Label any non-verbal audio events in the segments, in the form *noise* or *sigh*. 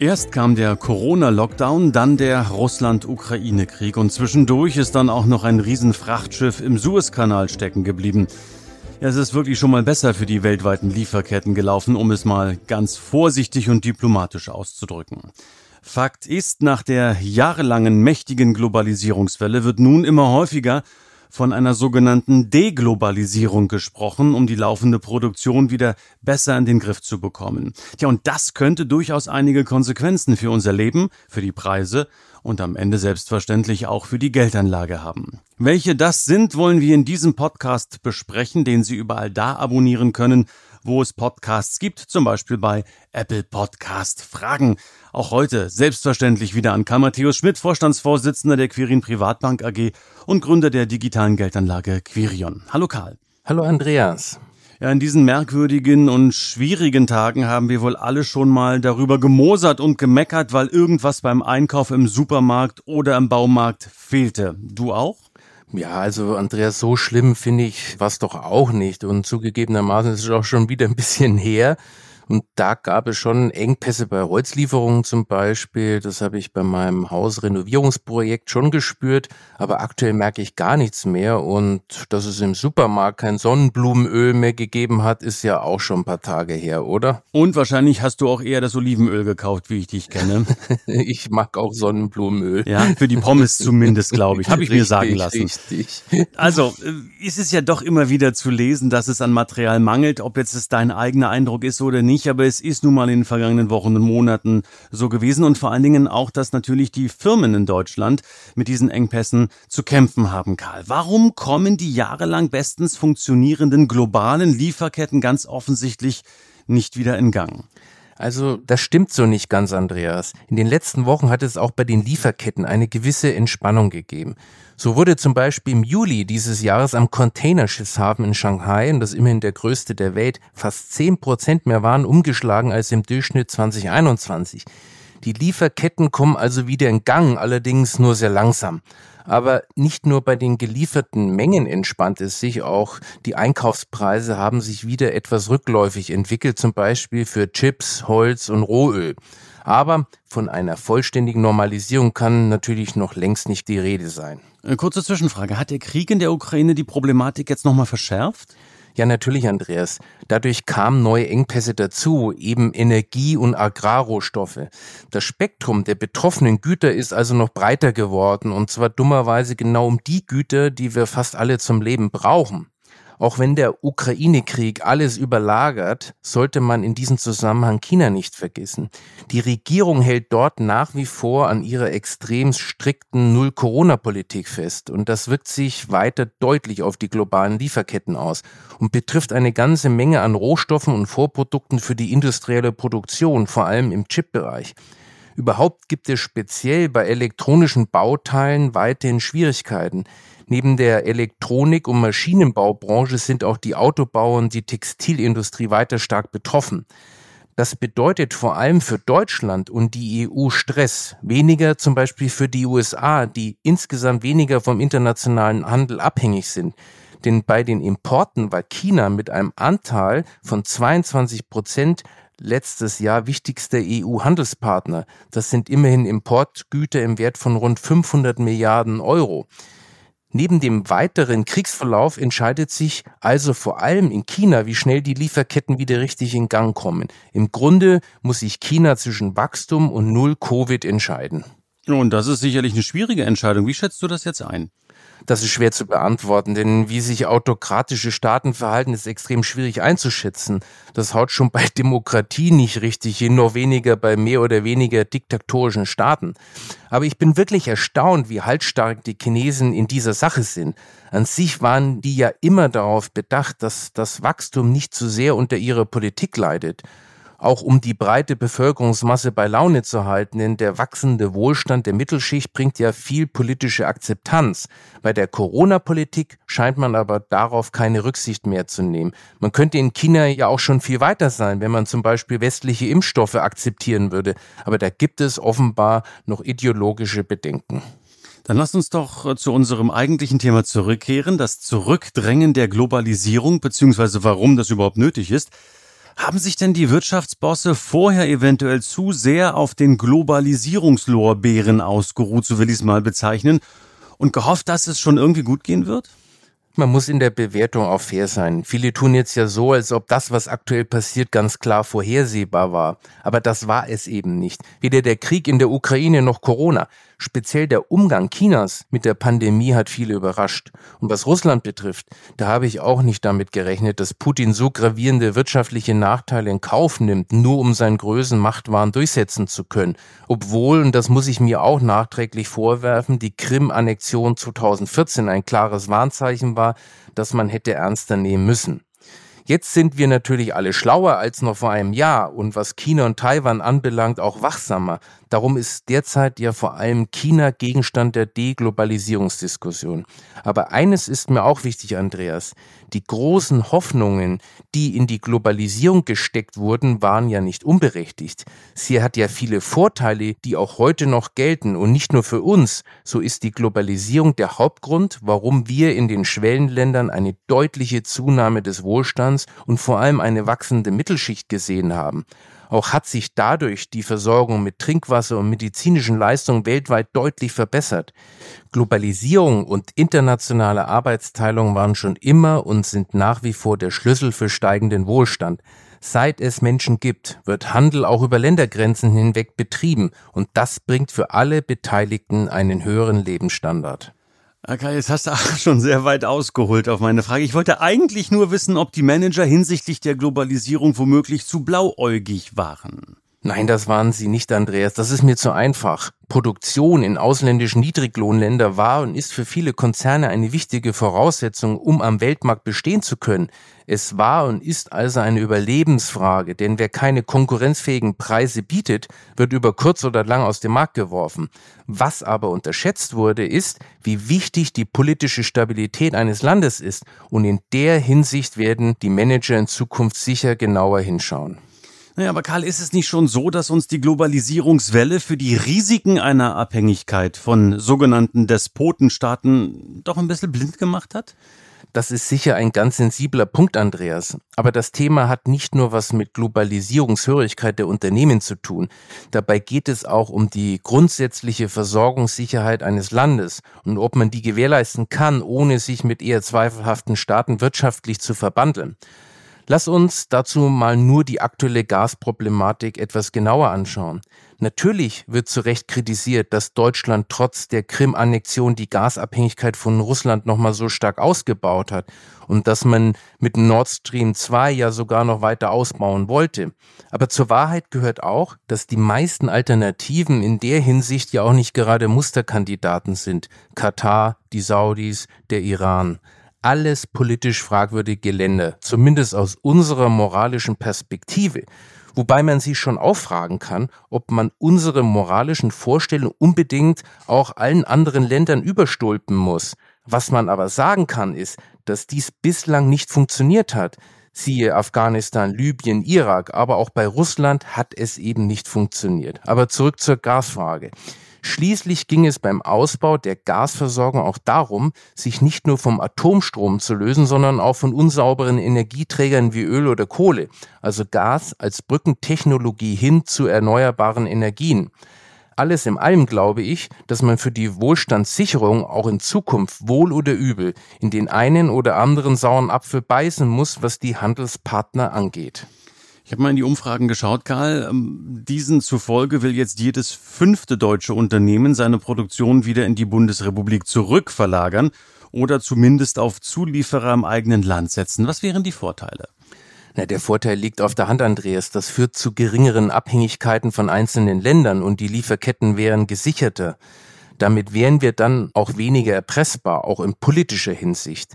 Erst kam der Corona-Lockdown, dann der Russland-Ukraine-Krieg und zwischendurch ist dann auch noch ein Riesenfrachtschiff im Suezkanal stecken geblieben. Ja, es ist wirklich schon mal besser für die weltweiten Lieferketten gelaufen, um es mal ganz vorsichtig und diplomatisch auszudrücken. Fakt ist, nach der jahrelangen mächtigen Globalisierungswelle wird nun immer häufiger von einer sogenannten Deglobalisierung gesprochen, um die laufende Produktion wieder besser in den Griff zu bekommen. Ja, und das könnte durchaus einige Konsequenzen für unser Leben, für die Preise und am Ende selbstverständlich auch für die Geldanlage haben. Welche das sind, wollen wir in diesem Podcast besprechen, den Sie überall da abonnieren können, wo es Podcasts gibt, zum Beispiel bei Apple Podcast Fragen. Auch heute selbstverständlich wieder an Karl Matthäus Schmidt, Vorstandsvorsitzender der Quirin Privatbank AG und Gründer der digitalen Geldanlage Quirion. Hallo Karl. Hallo Andreas. Ja, in diesen merkwürdigen und schwierigen Tagen haben wir wohl alle schon mal darüber gemosert und gemeckert, weil irgendwas beim Einkauf im Supermarkt oder im Baumarkt fehlte. Du auch? Ja, also Andreas, so schlimm finde ich was doch auch nicht. Und zugegebenermaßen ist es auch schon wieder ein bisschen her. Und da gab es schon Engpässe bei Holzlieferungen zum Beispiel. Das habe ich bei meinem Hausrenovierungsprojekt schon gespürt. Aber aktuell merke ich gar nichts mehr. Und dass es im Supermarkt kein Sonnenblumenöl mehr gegeben hat, ist ja auch schon ein paar Tage her, oder? Und wahrscheinlich hast du auch eher das Olivenöl gekauft, wie ich dich kenne. *laughs* ich mag auch Sonnenblumenöl. Ja, für die Pommes zumindest, glaube ich. Habe ich richtig, mir sagen lassen. Richtig. Also, äh, ist es ja doch immer wieder zu lesen, dass es an Material mangelt. Ob jetzt es dein eigener Eindruck ist oder nicht, nicht, aber es ist nun mal in den vergangenen Wochen und Monaten so gewesen und vor allen Dingen auch, dass natürlich die Firmen in Deutschland mit diesen Engpässen zu kämpfen haben, Karl. Warum kommen die jahrelang bestens funktionierenden globalen Lieferketten ganz offensichtlich nicht wieder in Gang? Also das stimmt so nicht ganz, Andreas. In den letzten Wochen hat es auch bei den Lieferketten eine gewisse Entspannung gegeben. So wurde zum Beispiel im Juli dieses Jahres am Containerschiffshafen in Shanghai, und das immerhin der größte der Welt, fast zehn Prozent mehr Waren umgeschlagen als im Durchschnitt 2021. Die Lieferketten kommen also wieder in Gang, allerdings nur sehr langsam. Aber nicht nur bei den gelieferten Mengen entspannt es sich, auch die Einkaufspreise haben sich wieder etwas rückläufig entwickelt, zum Beispiel für Chips, Holz und Rohöl. Aber von einer vollständigen Normalisierung kann natürlich noch längst nicht die Rede sein. Äh, kurze Zwischenfrage. Hat der Krieg in der Ukraine die Problematik jetzt nochmal verschärft? Ja, natürlich, Andreas. Dadurch kamen neue Engpässe dazu, eben Energie- und Agrarrohstoffe. Das Spektrum der betroffenen Güter ist also noch breiter geworden, und zwar dummerweise genau um die Güter, die wir fast alle zum Leben brauchen. Auch wenn der Ukraine-Krieg alles überlagert, sollte man in diesem Zusammenhang China nicht vergessen. Die Regierung hält dort nach wie vor an ihrer extrem strikten Null-Corona-Politik fest und das wirkt sich weiter deutlich auf die globalen Lieferketten aus und betrifft eine ganze Menge an Rohstoffen und Vorprodukten für die industrielle Produktion, vor allem im Chip-Bereich. Überhaupt gibt es speziell bei elektronischen Bauteilen weiterhin Schwierigkeiten. Neben der Elektronik- und Maschinenbaubranche sind auch die Autobau und die Textilindustrie weiter stark betroffen. Das bedeutet vor allem für Deutschland und die EU Stress, weniger zum Beispiel für die USA, die insgesamt weniger vom internationalen Handel abhängig sind. Denn bei den Importen war China mit einem Anteil von 22 Prozent letztes Jahr wichtigster EU-Handelspartner. Das sind immerhin Importgüter im Wert von rund 500 Milliarden Euro. Neben dem weiteren Kriegsverlauf entscheidet sich also vor allem in China, wie schnell die Lieferketten wieder richtig in Gang kommen. Im Grunde muss sich China zwischen Wachstum und Null Covid entscheiden. Und das ist sicherlich eine schwierige Entscheidung. Wie schätzt du das jetzt ein? Das ist schwer zu beantworten, denn wie sich autokratische Staaten verhalten, ist extrem schwierig einzuschätzen. Das haut schon bei *laughs* Demokratie nicht richtig hin, noch weniger bei mehr oder weniger diktatorischen Staaten. Aber ich bin wirklich erstaunt, wie haltstark die Chinesen in dieser Sache sind. An sich waren die ja immer darauf bedacht, dass das Wachstum nicht zu sehr unter ihrer Politik leidet. Auch um die breite Bevölkerungsmasse bei Laune zu halten, denn der wachsende Wohlstand der Mittelschicht bringt ja viel politische Akzeptanz. Bei der Corona-Politik scheint man aber darauf keine Rücksicht mehr zu nehmen. Man könnte in China ja auch schon viel weiter sein, wenn man zum Beispiel westliche Impfstoffe akzeptieren würde, aber da gibt es offenbar noch ideologische Bedenken. Dann lasst uns doch äh, zu unserem eigentlichen Thema zurückkehren, das Zurückdrängen der Globalisierung, beziehungsweise warum das überhaupt nötig ist. Haben sich denn die Wirtschaftsbosse vorher eventuell zu sehr auf den Globalisierungslorbeeren ausgeruht, so will ich es mal bezeichnen, und gehofft, dass es schon irgendwie gut gehen wird? Man muss in der Bewertung auch fair sein. Viele tun jetzt ja so, als ob das, was aktuell passiert, ganz klar vorhersehbar war. Aber das war es eben nicht. Weder der Krieg in der Ukraine noch Corona. Speziell der Umgang Chinas mit der Pandemie hat viele überrascht. Und was Russland betrifft, da habe ich auch nicht damit gerechnet, dass Putin so gravierende wirtschaftliche Nachteile in Kauf nimmt, nur um seinen Größen Machtwahn durchsetzen zu können. Obwohl, und das muss ich mir auch nachträglich vorwerfen, die Krim-Annexion 2014 ein klares Warnzeichen war, das man hätte ernster nehmen müssen. Jetzt sind wir natürlich alle schlauer als noch vor einem Jahr und was China und Taiwan anbelangt auch wachsamer. Darum ist derzeit ja vor allem China Gegenstand der Deglobalisierungsdiskussion. Aber eines ist mir auch wichtig, Andreas. Die großen Hoffnungen, die in die Globalisierung gesteckt wurden, waren ja nicht unberechtigt. Sie hat ja viele Vorteile, die auch heute noch gelten und nicht nur für uns. So ist die Globalisierung der Hauptgrund, warum wir in den Schwellenländern eine deutliche Zunahme des Wohlstands und vor allem eine wachsende Mittelschicht gesehen haben. Auch hat sich dadurch die Versorgung mit Trinkwasser und medizinischen Leistungen weltweit deutlich verbessert. Globalisierung und internationale Arbeitsteilung waren schon immer und sind nach wie vor der Schlüssel für steigenden Wohlstand. Seit es Menschen gibt, wird Handel auch über Ländergrenzen hinweg betrieben und das bringt für alle Beteiligten einen höheren Lebensstandard. Okay, jetzt hast du auch *laughs* schon sehr weit ausgeholt auf meine Frage. Ich wollte eigentlich nur wissen, ob die Manager hinsichtlich der Globalisierung womöglich zu blauäugig waren. Nein, das waren sie nicht, Andreas. Das ist mir zu einfach. Produktion in ausländischen Niedriglohnländer war und ist für viele Konzerne eine wichtige Voraussetzung, um am Weltmarkt bestehen zu können. Es war und ist also eine Überlebensfrage, denn wer keine konkurrenzfähigen Preise bietet, wird über kurz oder lang aus dem Markt geworfen. Was aber unterschätzt wurde, ist, wie wichtig die politische Stabilität eines Landes ist, und in der Hinsicht werden die Manager in Zukunft sicher genauer hinschauen. Naja, aber Karl, ist es nicht schon so, dass uns die Globalisierungswelle für die Risiken einer Abhängigkeit von sogenannten Despotenstaaten doch ein bisschen blind gemacht hat? Das ist sicher ein ganz sensibler Punkt, Andreas. Aber das Thema hat nicht nur was mit Globalisierungshörigkeit der Unternehmen zu tun. Dabei geht es auch um die grundsätzliche Versorgungssicherheit eines Landes und ob man die gewährleisten kann, ohne sich mit eher zweifelhaften Staaten wirtschaftlich zu verbandeln. Lass uns dazu mal nur die aktuelle Gasproblematik etwas genauer anschauen. Natürlich wird zu Recht kritisiert, dass Deutschland trotz der Krim-Annexion die Gasabhängigkeit von Russland nochmal so stark ausgebaut hat und dass man mit Nord Stream 2 ja sogar noch weiter ausbauen wollte. Aber zur Wahrheit gehört auch, dass die meisten Alternativen in der Hinsicht ja auch nicht gerade Musterkandidaten sind. Katar, die Saudis, der Iran alles politisch fragwürdige Länder, zumindest aus unserer moralischen Perspektive. Wobei man sich schon auffragen kann, ob man unsere moralischen Vorstellungen unbedingt auch allen anderen Ländern überstülpen muss. Was man aber sagen kann, ist, dass dies bislang nicht funktioniert hat. Siehe Afghanistan, Libyen, Irak, aber auch bei Russland hat es eben nicht funktioniert. Aber zurück zur Gasfrage. Schließlich ging es beim Ausbau der Gasversorgung auch darum, sich nicht nur vom Atomstrom zu lösen, sondern auch von unsauberen Energieträgern wie Öl oder Kohle, also Gas als Brückentechnologie hin zu erneuerbaren Energien. Alles in allem glaube ich, dass man für die Wohlstandssicherung auch in Zukunft wohl oder übel in den einen oder anderen sauren Apfel beißen muss, was die Handelspartner angeht. Ich habe mal in die Umfragen geschaut, Karl. Ähm, diesen zufolge will jetzt jedes fünfte deutsche Unternehmen seine Produktion wieder in die Bundesrepublik zurückverlagern oder zumindest auf Zulieferer im eigenen Land setzen. Was wären die Vorteile? Na, der Vorteil liegt auf der Hand, Andreas. Das führt zu geringeren Abhängigkeiten von einzelnen Ländern und die Lieferketten wären gesicherter. Damit wären wir dann auch weniger erpressbar, auch in politischer Hinsicht.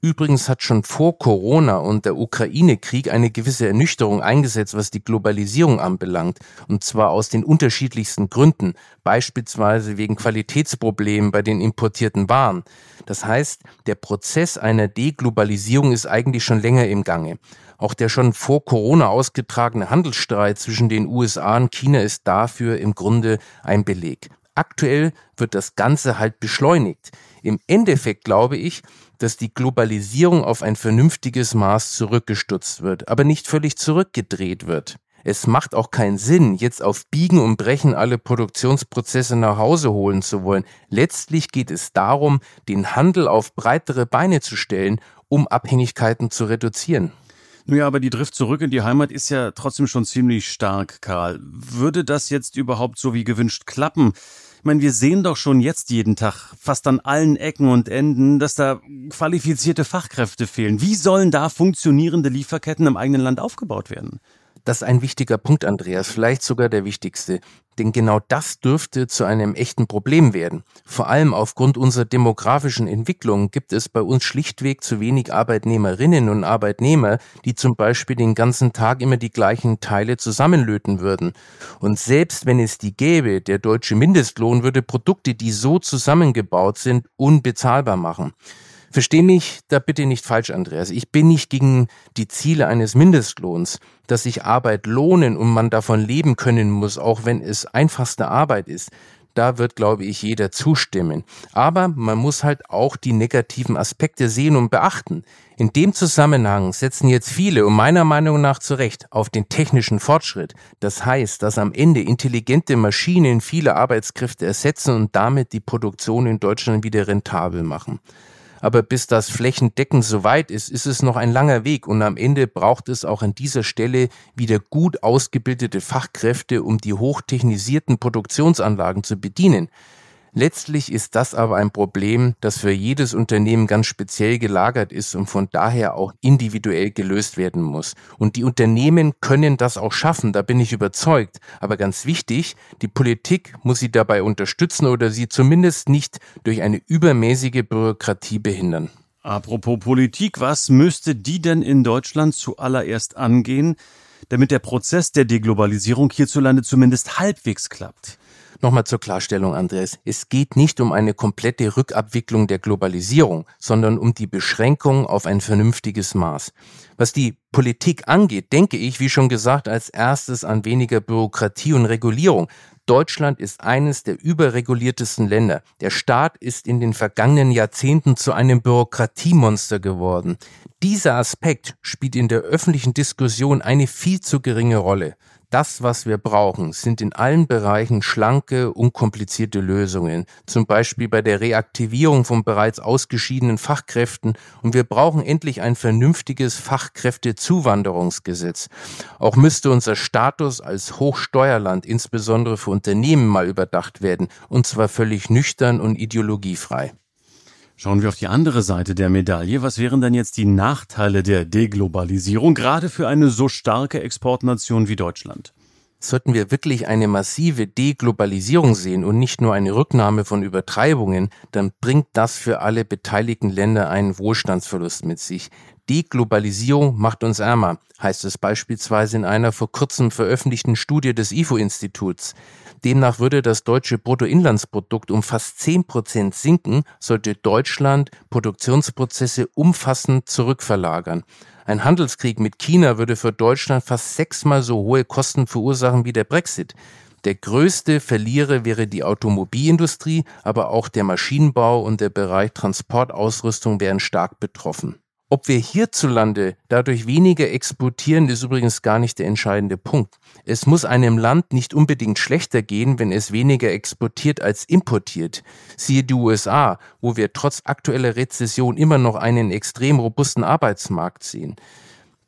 Übrigens hat schon vor Corona und der Ukraine-Krieg eine gewisse Ernüchterung eingesetzt, was die Globalisierung anbelangt, und zwar aus den unterschiedlichsten Gründen, beispielsweise wegen Qualitätsproblemen bei den importierten Waren. Das heißt, der Prozess einer Deglobalisierung ist eigentlich schon länger im Gange. Auch der schon vor Corona ausgetragene Handelsstreit zwischen den USA und China ist dafür im Grunde ein Beleg. Aktuell wird das Ganze halt beschleunigt. Im Endeffekt glaube ich, dass die Globalisierung auf ein vernünftiges Maß zurückgestutzt wird, aber nicht völlig zurückgedreht wird. Es macht auch keinen Sinn, jetzt auf Biegen und Brechen alle Produktionsprozesse nach Hause holen zu wollen. Letztlich geht es darum, den Handel auf breitere Beine zu stellen, um Abhängigkeiten zu reduzieren. Nun ja, aber die Drift zurück in die Heimat ist ja trotzdem schon ziemlich stark, Karl. Würde das jetzt überhaupt so wie gewünscht klappen? Ich meine, wir sehen doch schon jetzt jeden Tag, fast an allen Ecken und Enden, dass da qualifizierte Fachkräfte fehlen. Wie sollen da funktionierende Lieferketten im eigenen Land aufgebaut werden? Das ist ein wichtiger Punkt, Andreas, vielleicht sogar der wichtigste. Denn genau das dürfte zu einem echten Problem werden. Vor allem aufgrund unserer demografischen Entwicklung gibt es bei uns schlichtweg zu wenig Arbeitnehmerinnen und Arbeitnehmer, die zum Beispiel den ganzen Tag immer die gleichen Teile zusammenlöten würden. Und selbst wenn es die gäbe, der deutsche Mindestlohn würde Produkte, die so zusammengebaut sind, unbezahlbar machen. Versteh mich da bitte nicht falsch, Andreas. Ich bin nicht gegen die Ziele eines Mindestlohns, dass sich Arbeit lohnen und man davon leben können muss, auch wenn es einfachste Arbeit ist. Da wird, glaube ich, jeder zustimmen. Aber man muss halt auch die negativen Aspekte sehen und beachten. In dem Zusammenhang setzen jetzt viele, und meiner Meinung nach zu Recht, auf den technischen Fortschritt. Das heißt, dass am Ende intelligente Maschinen viele Arbeitskräfte ersetzen und damit die Produktion in Deutschland wieder rentabel machen. Aber bis das flächendeckend so weit ist, ist es noch ein langer Weg und am Ende braucht es auch an dieser Stelle wieder gut ausgebildete Fachkräfte, um die hochtechnisierten Produktionsanlagen zu bedienen. Letztlich ist das aber ein Problem, das für jedes Unternehmen ganz speziell gelagert ist und von daher auch individuell gelöst werden muss. Und die Unternehmen können das auch schaffen, da bin ich überzeugt. Aber ganz wichtig, die Politik muss sie dabei unterstützen oder sie zumindest nicht durch eine übermäßige Bürokratie behindern. Apropos Politik, was müsste die denn in Deutschland zuallererst angehen, damit der Prozess der Deglobalisierung hierzulande zumindest halbwegs klappt? Nochmal zur Klarstellung, Andreas. Es geht nicht um eine komplette Rückabwicklung der Globalisierung, sondern um die Beschränkung auf ein vernünftiges Maß. Was die Politik angeht, denke ich, wie schon gesagt, als erstes an weniger Bürokratie und Regulierung. Deutschland ist eines der überreguliertesten Länder. Der Staat ist in den vergangenen Jahrzehnten zu einem Bürokratiemonster geworden. Dieser Aspekt spielt in der öffentlichen Diskussion eine viel zu geringe Rolle. Das, was wir brauchen, sind in allen Bereichen schlanke, unkomplizierte Lösungen, zum Beispiel bei der Reaktivierung von bereits ausgeschiedenen Fachkräften und wir brauchen endlich ein vernünftiges Fachkräftezuwanderungsgesetz. Auch müsste unser Status als Hochsteuerland insbesondere für Unternehmen mal überdacht werden, und zwar völlig nüchtern und ideologiefrei. Schauen wir auf die andere Seite der Medaille. Was wären denn jetzt die Nachteile der Deglobalisierung, gerade für eine so starke Exportnation wie Deutschland? Sollten wir wirklich eine massive Deglobalisierung sehen und nicht nur eine Rücknahme von Übertreibungen, dann bringt das für alle beteiligten Länder einen Wohlstandsverlust mit sich. Deglobalisierung macht uns ärmer, heißt es beispielsweise in einer vor kurzem veröffentlichten Studie des IFO-Instituts. Demnach würde das deutsche Bruttoinlandsprodukt um fast 10 Prozent sinken, sollte Deutschland Produktionsprozesse umfassend zurückverlagern. Ein Handelskrieg mit China würde für Deutschland fast sechsmal so hohe Kosten verursachen wie der Brexit. Der größte Verlierer wäre die Automobilindustrie, aber auch der Maschinenbau und der Bereich Transportausrüstung wären stark betroffen. Ob wir hierzulande dadurch weniger exportieren, ist übrigens gar nicht der entscheidende Punkt. Es muss einem Land nicht unbedingt schlechter gehen, wenn es weniger exportiert als importiert. Siehe die USA, wo wir trotz aktueller Rezession immer noch einen extrem robusten Arbeitsmarkt sehen.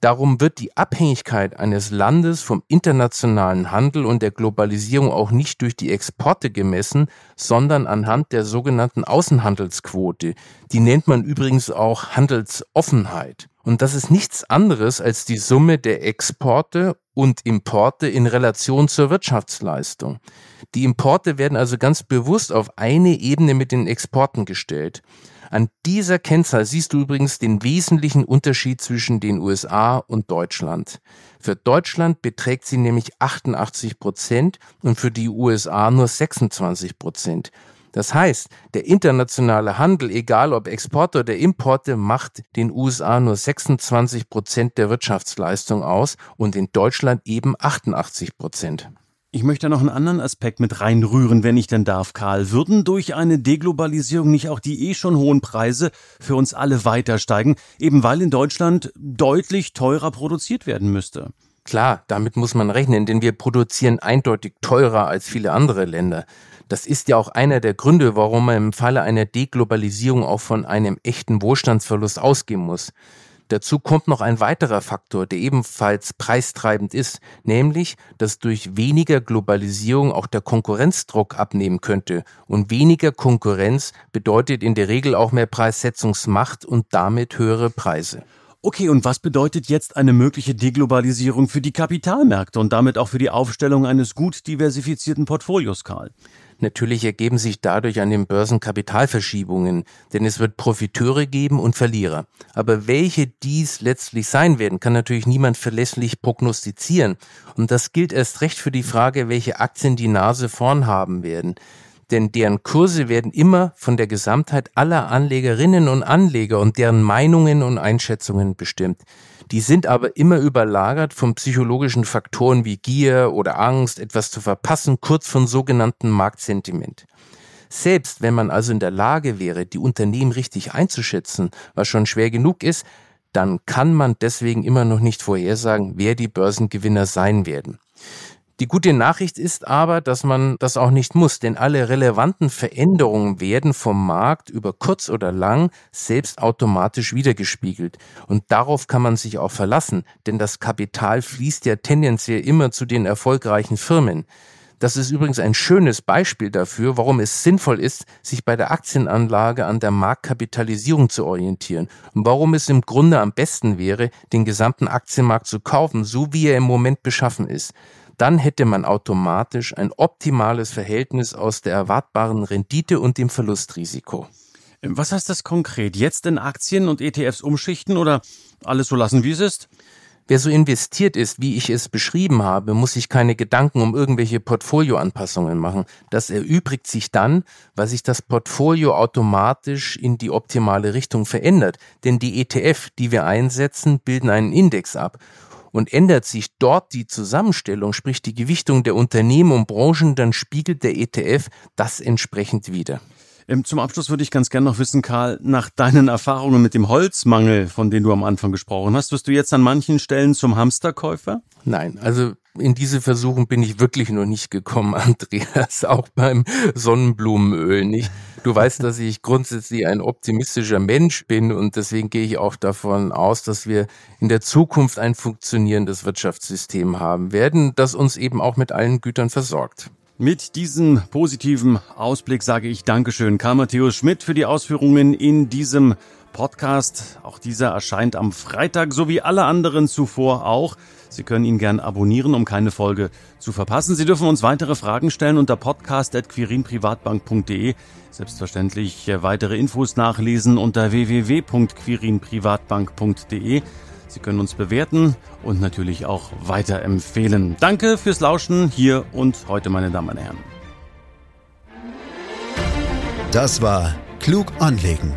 Darum wird die Abhängigkeit eines Landes vom internationalen Handel und der Globalisierung auch nicht durch die Exporte gemessen, sondern anhand der sogenannten Außenhandelsquote. Die nennt man übrigens auch Handelsoffenheit. Und das ist nichts anderes als die Summe der Exporte und Importe in Relation zur Wirtschaftsleistung. Die Importe werden also ganz bewusst auf eine Ebene mit den Exporten gestellt. An dieser Kennzahl siehst du übrigens den wesentlichen Unterschied zwischen den USA und Deutschland. Für Deutschland beträgt sie nämlich 88 Prozent und für die USA nur 26 Prozent. Das heißt, der internationale Handel, egal ob Export oder Importe, macht den USA nur 26 Prozent der Wirtschaftsleistung aus und in Deutschland eben 88 Prozent. Ich möchte noch einen anderen Aspekt mit reinrühren, wenn ich denn darf, Karl. Würden durch eine Deglobalisierung nicht auch die eh schon hohen Preise für uns alle weiter steigen, eben weil in Deutschland deutlich teurer produziert werden müsste? Klar, damit muss man rechnen, denn wir produzieren eindeutig teurer als viele andere Länder. Das ist ja auch einer der Gründe, warum man im Falle einer Deglobalisierung auch von einem echten Wohlstandsverlust ausgehen muss. Dazu kommt noch ein weiterer Faktor, der ebenfalls preistreibend ist, nämlich, dass durch weniger Globalisierung auch der Konkurrenzdruck abnehmen könnte. Und weniger Konkurrenz bedeutet in der Regel auch mehr Preissetzungsmacht und damit höhere Preise. Okay, und was bedeutet jetzt eine mögliche Deglobalisierung für die Kapitalmärkte und damit auch für die Aufstellung eines gut diversifizierten Portfolios, Karl? Natürlich ergeben sich dadurch an den Börsen Kapitalverschiebungen, denn es wird Profiteure geben und Verlierer. Aber welche dies letztlich sein werden, kann natürlich niemand verlässlich prognostizieren. Und das gilt erst recht für die Frage, welche Aktien die Nase vorn haben werden denn deren Kurse werden immer von der Gesamtheit aller Anlegerinnen und Anleger und deren Meinungen und Einschätzungen bestimmt. Die sind aber immer überlagert von psychologischen Faktoren wie Gier oder Angst, etwas zu verpassen, kurz von sogenannten Marktsentiment. Selbst wenn man also in der Lage wäre, die Unternehmen richtig einzuschätzen, was schon schwer genug ist, dann kann man deswegen immer noch nicht vorhersagen, wer die Börsengewinner sein werden. Die gute Nachricht ist aber, dass man das auch nicht muss, denn alle relevanten Veränderungen werden vom Markt über kurz oder lang selbst automatisch wiedergespiegelt. Und darauf kann man sich auch verlassen, denn das Kapital fließt ja tendenziell immer zu den erfolgreichen Firmen. Das ist übrigens ein schönes Beispiel dafür, warum es sinnvoll ist, sich bei der Aktienanlage an der Marktkapitalisierung zu orientieren und warum es im Grunde am besten wäre, den gesamten Aktienmarkt zu kaufen, so wie er im Moment beschaffen ist dann hätte man automatisch ein optimales Verhältnis aus der erwartbaren Rendite und dem Verlustrisiko. Was heißt das konkret? Jetzt in Aktien und ETFs umschichten oder alles so lassen, wie es ist? Wer so investiert ist, wie ich es beschrieben habe, muss sich keine Gedanken um irgendwelche Portfolioanpassungen machen. Das erübrigt sich dann, weil sich das Portfolio automatisch in die optimale Richtung verändert. Denn die ETF, die wir einsetzen, bilden einen Index ab und ändert sich dort die Zusammenstellung, sprich die Gewichtung der Unternehmen und Branchen, dann spiegelt der ETF das entsprechend wieder. Ähm, zum Abschluss würde ich ganz gerne noch wissen, Karl, nach deinen Erfahrungen mit dem Holzmangel, von dem du am Anfang gesprochen hast, wirst du jetzt an manchen Stellen zum Hamsterkäufer? Nein, also in diese Versuchung bin ich wirklich noch nicht gekommen, *laughs* Andreas, auch beim Sonnenblumenöl nicht. Du weißt, dass ich grundsätzlich ein optimistischer Mensch bin und deswegen gehe ich auch davon aus, dass wir in der Zukunft ein funktionierendes Wirtschaftssystem haben werden, das uns eben auch mit allen Gütern versorgt. Mit diesem positiven Ausblick sage ich Dankeschön, Karl Matthäus Schmidt, für die Ausführungen in diesem Podcast. Auch dieser erscheint am Freitag, so wie alle anderen zuvor auch. Sie können ihn gern abonnieren, um keine Folge zu verpassen. Sie dürfen uns weitere Fragen stellen unter podcast.quirinprivatbank.de. Selbstverständlich äh, weitere Infos nachlesen unter www.quirinprivatbank.de. Sie können uns bewerten und natürlich auch weiterempfehlen. Danke fürs Lauschen hier und heute, meine Damen und Herren. Das war Klug anlegen